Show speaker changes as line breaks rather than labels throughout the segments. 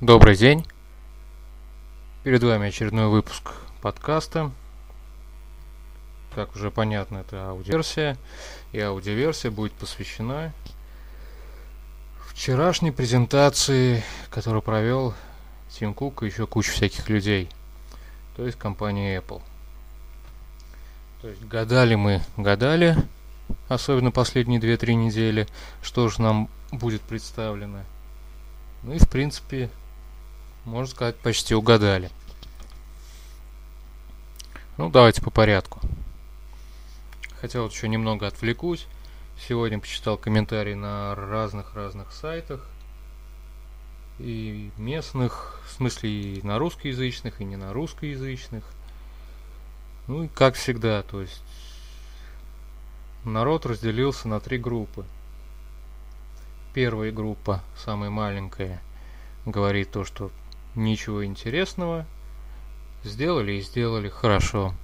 Добрый день. Перед вами очередной выпуск подкаста. Как уже понятно, это аудиоверсия. И аудиоверсия будет посвящена вчерашней презентации, которую провел Тим Кук и еще куча всяких людей. То есть компания Apple. То есть гадали мы, гадали, особенно последние 2-3 недели, что же нам будет представлено. Ну и в принципе можно сказать, почти угадали. Ну, давайте по порядку. Хотел еще немного отвлекусь. Сегодня почитал комментарии на разных-разных сайтах. И местных, в смысле и на русскоязычных, и не на русскоязычных. Ну и как всегда, то есть народ разделился на три группы. Первая группа, самая маленькая, говорит то, что ничего интересного. Сделали и сделали хорошо.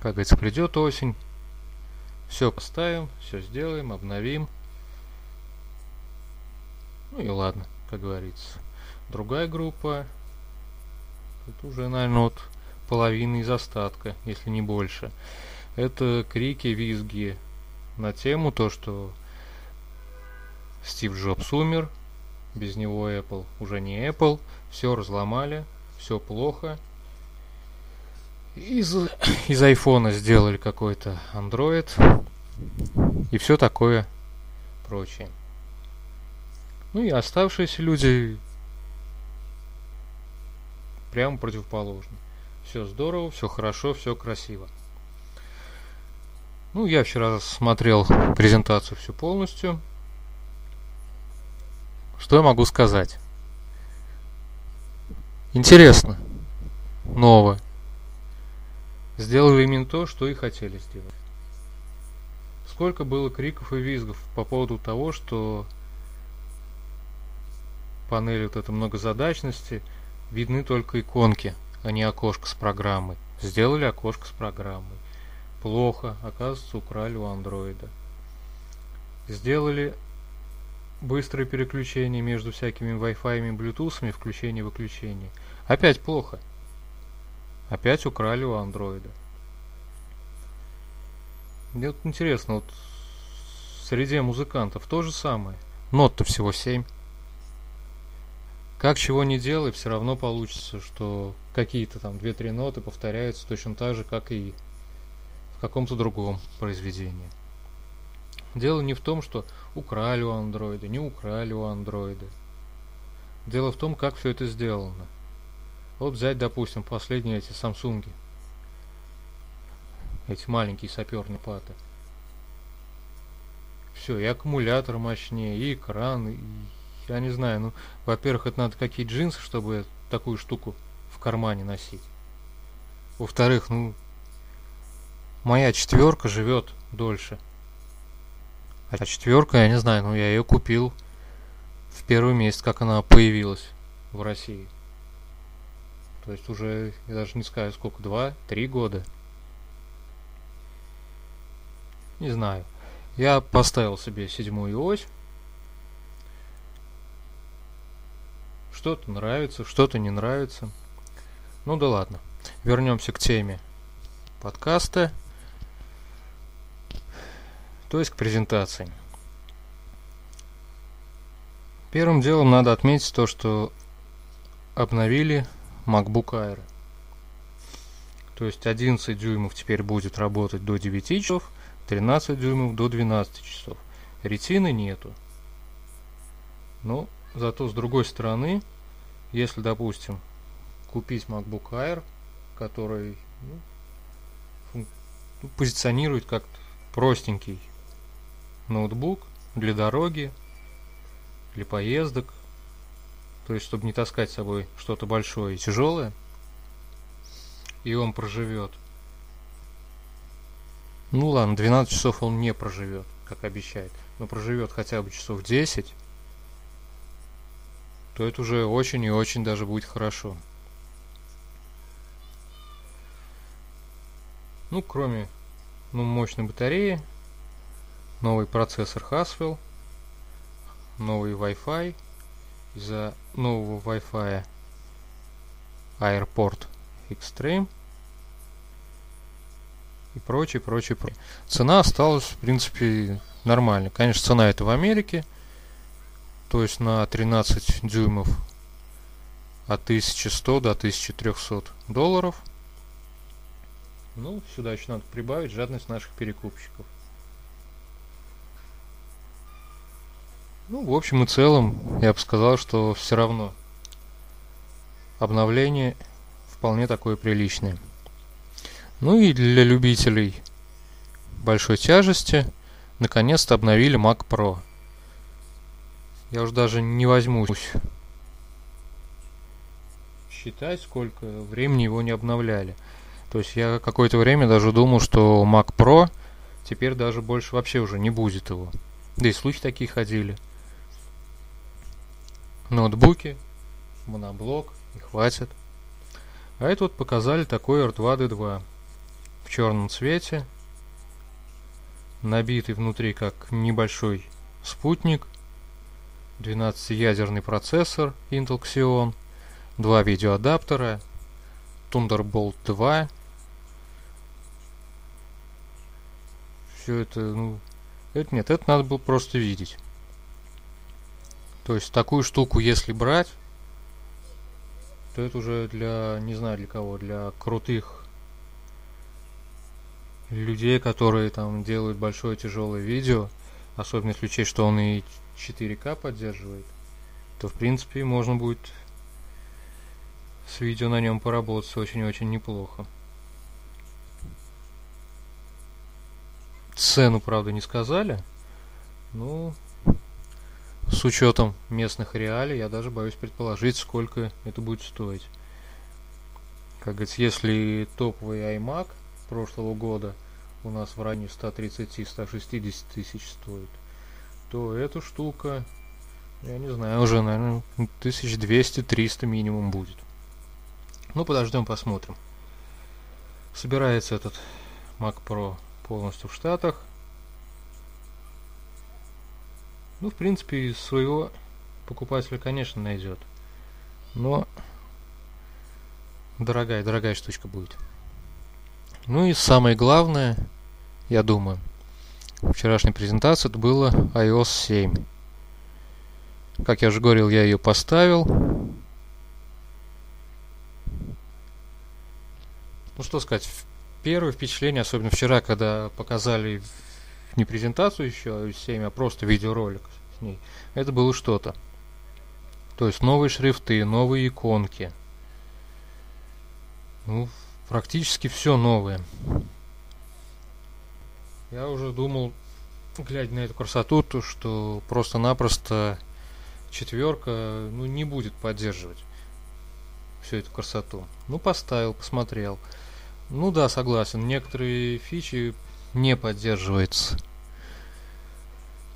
Как говорится, придет осень. Все поставим, все сделаем, обновим. Ну и ладно, как говорится. Другая группа. Это уже, наверное, вот половина из остатка, если не больше. Это крики, визги на тему то, что Стив Джобс умер, без него Apple уже не Apple, все разломали, все плохо. Из, из iPhone сделали какой-то Android и все такое прочее. Ну и оставшиеся люди прямо противоположны. Все здорово, все хорошо, все красиво. Ну, я вчера смотрел презентацию всю полностью. Что я могу сказать? Интересно. Новое. Сделали именно то, что и хотели сделать. Сколько было криков и визгов по поводу того, что панели вот этой многозадачности видны только иконки, а не окошко с программой. Сделали окошко с программой. Плохо, оказывается, украли у андроида. Сделали быстрое переключение между всякими Wi-Fi и Bluetooth, включение-выключение. Опять плохо. Опять украли у андроида. Мне вот интересно, вот среди музыкантов то же самое. Нот-то всего 7. Как чего не делай, все равно получится, что какие-то там 2-3 ноты повторяются точно так же, как и в каком-то другом произведении. Дело не в том, что украли у андроида, не украли у андроида. Дело в том, как все это сделано. Вот взять, допустим, последние эти Samsung. Эти маленькие саперные платы. Все, и аккумулятор мощнее, и экран, и, я не знаю, ну, во-первых, это надо какие джинсы, чтобы такую штуку в кармане носить. Во-вторых, ну, моя четверка живет дольше. А четверка, я не знаю, ну я ее купил в первый месяц, как она появилась в России. То есть уже, я даже не скажу сколько, два, три года. Не знаю. Я поставил себе седьмую ось. Что-то нравится, что-то не нравится. Ну да ладно. Вернемся к теме подкаста то есть к презентации. Первым делом надо отметить то, что обновили MacBook Air. То есть 11 дюймов теперь будет работать до 9 часов, 13 дюймов до 12 часов. Ретины нету. Но зато с другой стороны, если, допустим, купить MacBook Air, который ну, позиционирует как простенький ноутбук для дороги, для поездок, то есть чтобы не таскать с собой что-то большое и тяжелое, и он проживет. Ну ладно, 12 часов он не проживет, как обещает, но проживет хотя бы часов 10, то это уже очень и очень даже будет хорошо. Ну, кроме ну, мощной батареи, новый процессор Haswell, новый Wi-Fi из-за нового Wi-Fi AirPort Extreme и прочее, прочее, прочее. Цена осталась, в принципе, нормальной. Конечно, цена это в Америке, то есть на 13 дюймов от 1100 до 1300 долларов. Ну, сюда еще надо прибавить жадность наших перекупщиков. Ну, в общем и целом, я бы сказал, что все равно обновление вполне такое приличное. Ну и для любителей большой тяжести наконец-то обновили Mac Pro. Я уже даже не возьмусь считать, сколько времени его не обновляли. То есть я какое-то время даже думал, что Mac Pro теперь даже больше вообще уже не будет его. Да и слухи такие ходили. Ноутбуки, моноблок, и хватит. А это вот показали такой R2D2 черном цвете, набитый внутри как небольшой спутник, 12-ядерный процессор Intel Xeon, два видеоадаптера, Thunderbolt 2. Все это, ну, это нет, это надо было просто видеть. То есть такую штуку, если брать, то это уже для, не знаю для кого, для крутых людей, которые там делают большое тяжелое видео, особенно если учесть, что он и 4К поддерживает, то в принципе можно будет с видео на нем поработать очень-очень неплохо. Цену, правда, не сказали. Ну, с учетом местных реалий, я даже боюсь предположить, сколько это будет стоить. Как говорится, если топовый iMac прошлого года у нас в районе 130-160 тысяч стоит, то эта штука, я не знаю, уже, наверное, 1200-300 минимум будет. Ну, подождем, посмотрим. Собирается этот Mac Pro полностью в Штатах. Ну, в принципе, своего покупателя, конечно, найдет. Но дорогая, дорогая штучка будет. Ну и самое главное, я думаю, вчерашней презентации это было iOS 7. Как я уже говорил, я ее поставил. Ну что сказать, первое впечатление, особенно вчера, когда показали не презентацию еще iOS 7, а просто видеоролик с ней, это было что-то. То есть новые шрифты, новые иконки. Ну, практически все новое. Я уже думал, глядя на эту красоту, то, что просто-напросто четверка ну, не будет поддерживать всю эту красоту. Ну, поставил, посмотрел. Ну да, согласен, некоторые фичи не поддерживаются.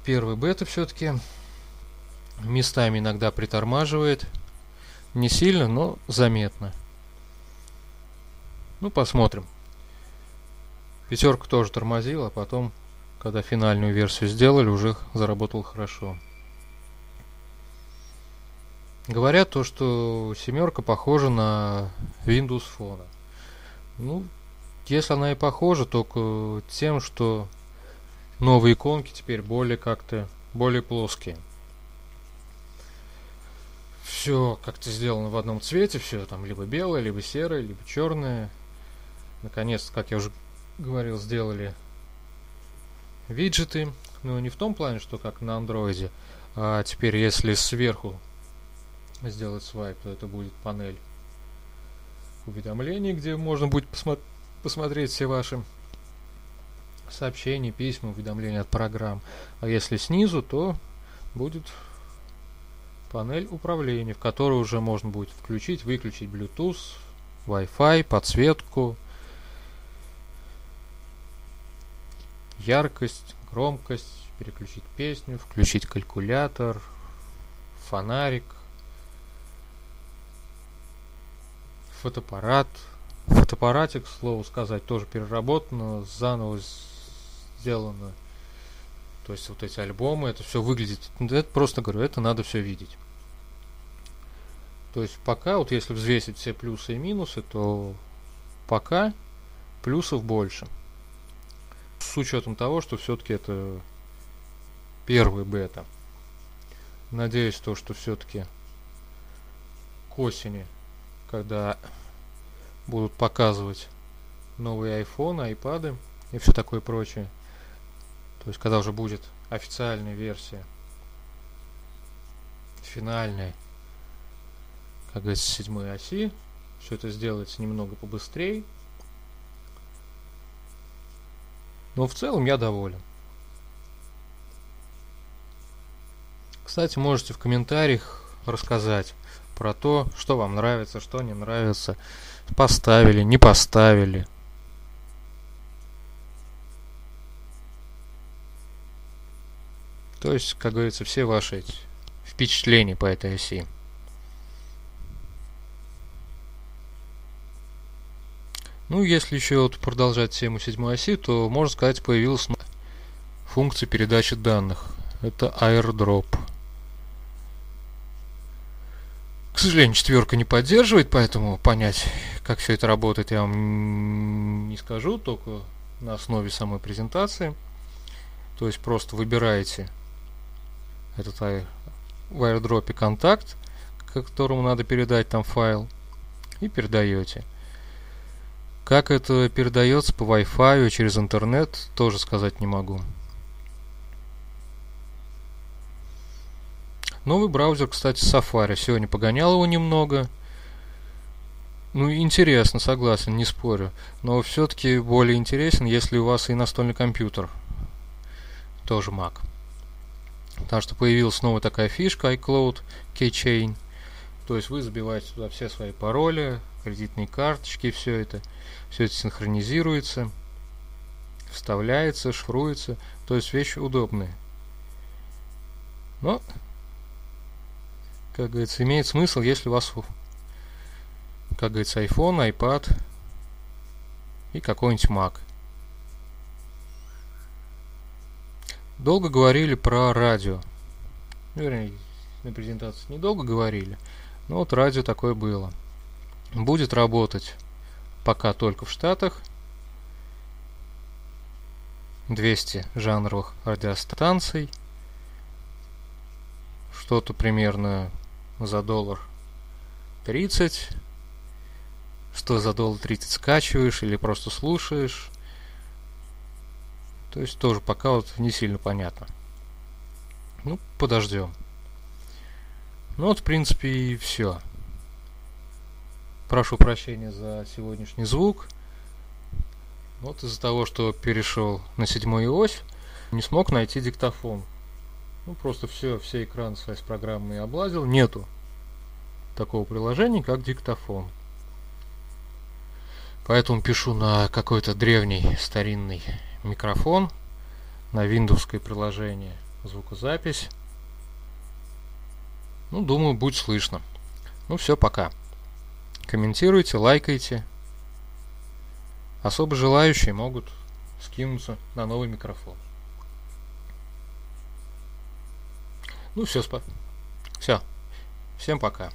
Первый бета все-таки местами иногда притормаживает. Не сильно, но заметно. Ну, посмотрим. Пятерка тоже тормозила, а потом, когда финальную версию сделали, уже заработал хорошо. Говорят то, что семерка похожа на Windows Phone. Ну, если она и похожа, только тем, что новые иконки теперь более как-то более плоские. Все как-то сделано в одном цвете, все там либо белое, либо серое, либо черное наконец, как я уже говорил, сделали виджеты. Но не в том плане, что как на андроиде. А теперь, если сверху сделать свайп, то это будет панель уведомлений, где можно будет посмо посмотреть все ваши сообщения, письма, уведомления от программ. А если снизу, то будет панель управления, в которой уже можно будет включить, выключить Bluetooth, Wi-Fi, подсветку, яркость, громкость, переключить песню, включить калькулятор, фонарик, фотоаппарат. Фотоаппаратик, к слову сказать, тоже переработано, заново сделано. То есть вот эти альбомы, это все выглядит, это просто говорю, это надо все видеть. То есть пока, вот если взвесить все плюсы и минусы, то пока плюсов больше. С учетом того, что все-таки это первый бета. Надеюсь, то, что все-таки к осени, когда будут показывать новые iPhone, iPad и все такое прочее, то есть когда уже будет официальная версия, финальная, как говорится, седьмой оси, все это сделается немного побыстрее. Но в целом я доволен. Кстати, можете в комментариях рассказать про то, что вам нравится, что не нравится. Поставили, не поставили. То есть, как говорится, все ваши впечатления по этой оси. Ну, если еще вот продолжать тему седьмой оси, то, можно сказать, появилась функция передачи данных. Это airdrop. К сожалению, четверка не поддерживает, поэтому понять, как все это работает, я вам не скажу, только на основе самой презентации. То есть просто выбираете этот в airdrop контакт, которому надо передать там файл, и передаете. Как это передается по Wi-Fi через интернет, тоже сказать не могу. Новый браузер, кстати, Safari. Сегодня погонял его немного. Ну, интересно, согласен, не спорю. Но все-таки более интересен, если у вас и настольный компьютер. Тоже Mac. Потому что появилась снова такая фишка iCloud Keychain. То есть вы забиваете туда все свои пароли, кредитные карточки, все это. Все это синхронизируется, вставляется, шифруется. То есть вещь удобная. Но как говорится, имеет смысл, если у вас, как говорится, iPhone, iPad и какой-нибудь Mac. Долго говорили про радио. Ну, вернее, на презентации недолго говорили, но вот радио такое было. Будет работать пока только в Штатах. 200 жанровых радиостанций. Что-то примерно за доллар 30, что за доллар 30 скачиваешь или просто слушаешь. То есть тоже пока вот не сильно понятно. Ну, подождем. Ну вот, в принципе, и все. Прошу прощения за сегодняшний звук. Вот из-за того, что перешел на седьмую ось, не смог найти диктофон. Ну, просто все, все экраны своей программы облазил. Нету такого приложения, как диктофон. Поэтому пишу на какой-то древний старинный микрофон, на виндовское приложение звукозапись. Ну, думаю, будет слышно. Ну, все, пока. Комментируйте, лайкайте. Особо желающие могут скинуться на новый микрофон. Ну, все, спа. Все. Всем пока.